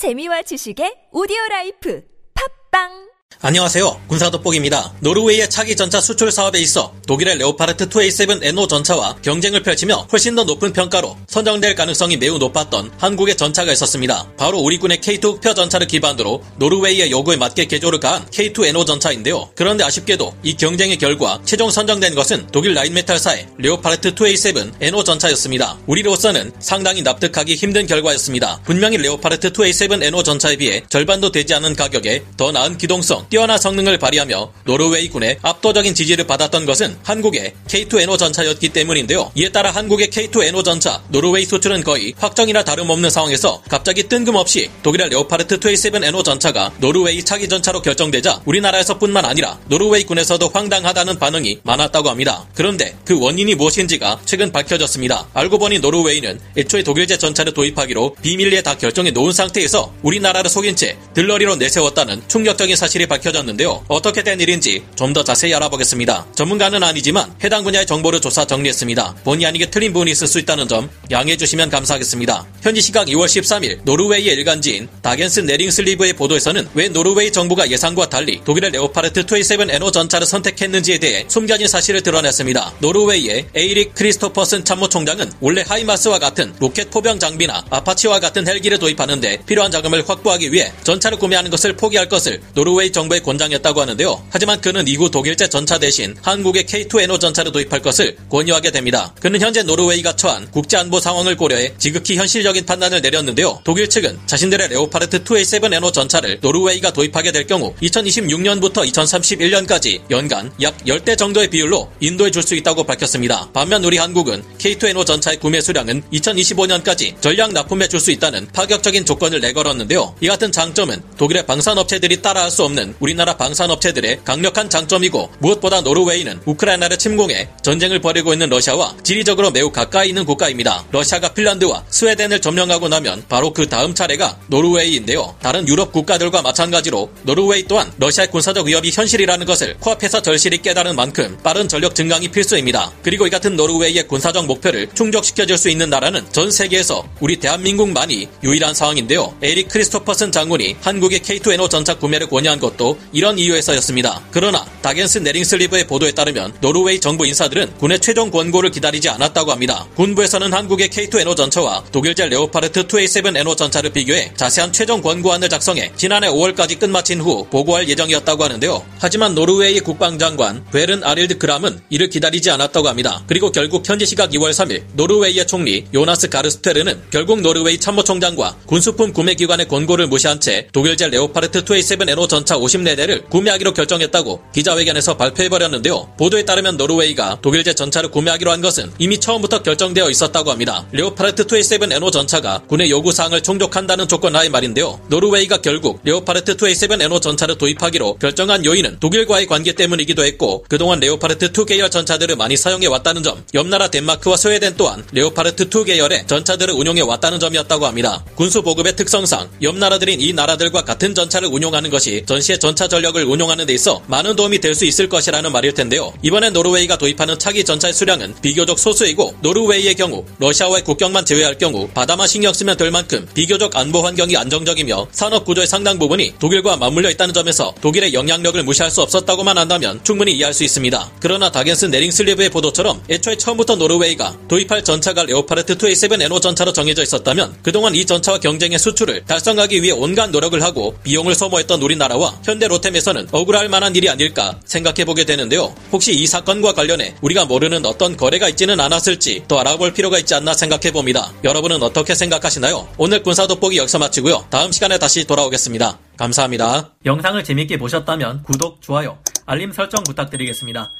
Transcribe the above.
재미와 지식의 오디오 라이프. 팟빵 안녕하세요. 군사돋보기입니다. 노르웨이의 차기 전차 수출 사업에 있어 독일의 레오파르트 2A7 NO 전차와 경쟁을 펼치며 훨씬 더 높은 평가로 선정될 가능성이 매우 높았던 한국의 전차가 있었습니다. 바로 우리 군의 K2 흑표 전차를 기반으로 노르웨이의 요구에 맞게 개조를 가한 K2 NO 전차인데요. 그런데 아쉽게도 이 경쟁의 결과 최종 선정된 것은 독일 라인메탈사의 레오파르트 2A7 NO 전차였습니다. 우리로서는 상당히 납득하기 힘든 결과였습니다. 분명히 레오파르트 2A7 NO 전차에 비해 절반도 되지 않은 가격에 더 나은 기동성, 뛰어난 성능을 발휘하며 노르웨이 군의 압도적인 지지를 받았던 것은 한국의 K2NO 전차였기 때문인데요. 이에 따라 한국의 K2NO 전차 노르웨이 수출은 거의 확정이나 다름없는 상황에서 갑자기 뜬금없이 독일의 레오파르트 2A7NO 전차가 노르웨이 차기 전차로 결정되자 우리나라에서뿐만 아니라 노르웨이 군에서도 황당하다는 반응이 많았다고 합니다. 그런데 그 원인이 무엇인지가 최근 밝혀졌습니다. 알고 보니 노르웨이는 애초에 독일제 전차를 도입하기로 비밀리에 다 결정해 놓은 상태에서 우리나라를 속인 채 들러리로 내세웠다는 충격적인 사실이 밝혀졌는데요. 어떻게 된 일인지 좀 더 자세히 알아보겠습니다. 전문가는 아니지만 해당 분야의 정보를 조사 정리했습니다. 본의 아니게 틀린 부분이 있을 수 있다는 점 양해해 주시면 감사하겠습니다. 현지 시각 2월 13일 노르웨이의 일간지인 다겐스 네링슬리브의 보도에서는 왜 노르웨이 정부가 예상과 달리 독일의 레오파르트 2A7NO 전차를 선택했는지에 대해 숨겨진 사실을 드러냈습니다. 노르웨이의 에이릭 크리스토퍼슨 참모총장은 원래 하이마스와 같은 로켓 포병 장비나 아파치와 같은 헬기를 도입하는데 필요한 자금을 확보하기 위해 전차를 구매하는 것을 포기할 것을 노르웨이 정부에 권장했다고 하는데요. 하지만 그는 이후 독일제 전차 대신 한국의 K2NO 전차를 도입할 것을 권유하게 됩니다. 그는 현재 노르웨이가 처한 국제 안보 상황을 고려해 지극히 현실적인 판단을 내렸는데요. 독일 측은 자신들의 레오파르트 2A7NO 전차를 노르웨이가 도입하게 될 경우 2026년부터 2031년까지 연간 약 10대 정도의 비율로 인도해 줄 수 있다고 밝혔습니다. 반면 우리 한국은 K2NO 전차의 구매 수량은 2025년까지 전량 납품해 줄 수 있다는 파격적인 조건을 내걸었는데요. 이 같은 장점은 독일의 방산업체들이 따라할 수 없는 우리나라 방산업체들의 강력한 장점이고 무엇보다 노르웨이는 우크라이나를 침공해 전쟁을 벌이고 있는 러시아와 지리적으로 매우 가까이 있는 국가입니다. 러시아가 핀란드와 스웨덴을 점령하고 나면 바로 그 다음 차례가 노르웨이인데요. 다른 유럽 국가들과 마찬가지로 노르웨이 또한 러시아의 군사적 위협이 현실이라는 것을 코앞에서 절실히 깨달은 만큼 빠른 전력 증강이 필수입니다. 그리고 이 같은 노르웨이의 군사적 목표를 충족시켜줄 수 있는 나라는 전 세계에서 우리 대한민국만이 유일한 상황인데요. 에릭 크리스토퍼슨 장군이 한국의 K2NO 전차 구매를 권유한 것도 이런 이유에서였습니다. 그러나 다겐스 네링슬리브의 보도에 따르면 노르웨이 정부 인사들은 군의 최종 권고를 기다리지 않았다고 합니다. 군부에서는 한국의 K2NO 전차와 독일제 레오파르트 2A7NO 전차를 비교해 자세한 최종 권고안을 작성해 지난해 5월까지 끝마친 후 보고할 예정이었다고 하는데요. 하지만 노르웨이 국방장관 베른 아릴드 그람은 이를 기다리지 않았다고 합니다. 그리고 결국 현지 시각 2월 3일 노르웨이의 총리 요나스 가르스테르는 결국 노르웨이 참모총장과 군수품 구매기관의 권고를 무시한 채 독일제 레오파르트 2A7NO 전차 54대를 구매하기로 결정했다고 기자회견에서 발표해버렸는데요. 보도에 따르면 노르웨이가 독일제 전차를 구매하기로 한 것은 이미 처음부터 결정되어 있었다고 합니다. 레오파르트 2A7NO 전차가 군의 요구사항을 충족한다는 조건 하에 말인데요. 노르웨이가 결국 레오파르트 2A7NO 전차를 도입하기로 결정한 요인은 독일과의 관계 때문이기도 했고 그동안 레오파르트 2 계열 전차들을 많이 사용해 왔다는 점, 옆나라 덴마크와 스웨덴 또한 레오파르트 2 계열의 전차들을 운용해 왔다는 점이었다고 합니다. 군수 보급의 특성상 옆 나라들인 이 나라들과 같은 전차를 운용하는 것이 전시의 전차 전력을 운용하는 데 있어 많은 도움이 될 수 있을 것이라는 말일 텐데요. 이번에 노르웨이가 도입하는 차기 전차의 수량은 비교적 소수이고 노르웨이의 경우 러시아와의 국경만 제외할 경우 바다만 신경 쓰면 될 만큼 비교적 안보 환경이 안정적이며 산업 구조의 상당 부분이 독일과 맞물려 있다는 점에서 독일의 영향력을 무시할 수 없었다고만 한다면 충분히 이해할 수 있습니다. 그러나 다겐스 네링슬리브의 보도처럼 애초에 처음부터 노르웨이가 도입할 전차가 레오파르트 2A7NO 전차로 정해져 있었다면 그동안 이 전차와 경쟁해 수출을 달성하기 위해 온갖 노력을 하고 비용을 소모했던 우리나라와 현대 로템에서는 억울할 만한 일이 아닐까 생각해보게 되는데요. 혹시 이 사건과 관련해 우리가 모르는 어떤 거래가 있지는 않았을지 또 알아볼 필요가 있지 않나 생각해봅니다. 여러분은 어떻게 생각하시나요? 오늘 군사 돋보기 여기서 마치고요. 다음 시간에 다시 돌아오겠습니다. 감사합니다. 영상을 재밌게 보셨다면 구독, 좋아요, 알림 설정 부탁드리겠습니다.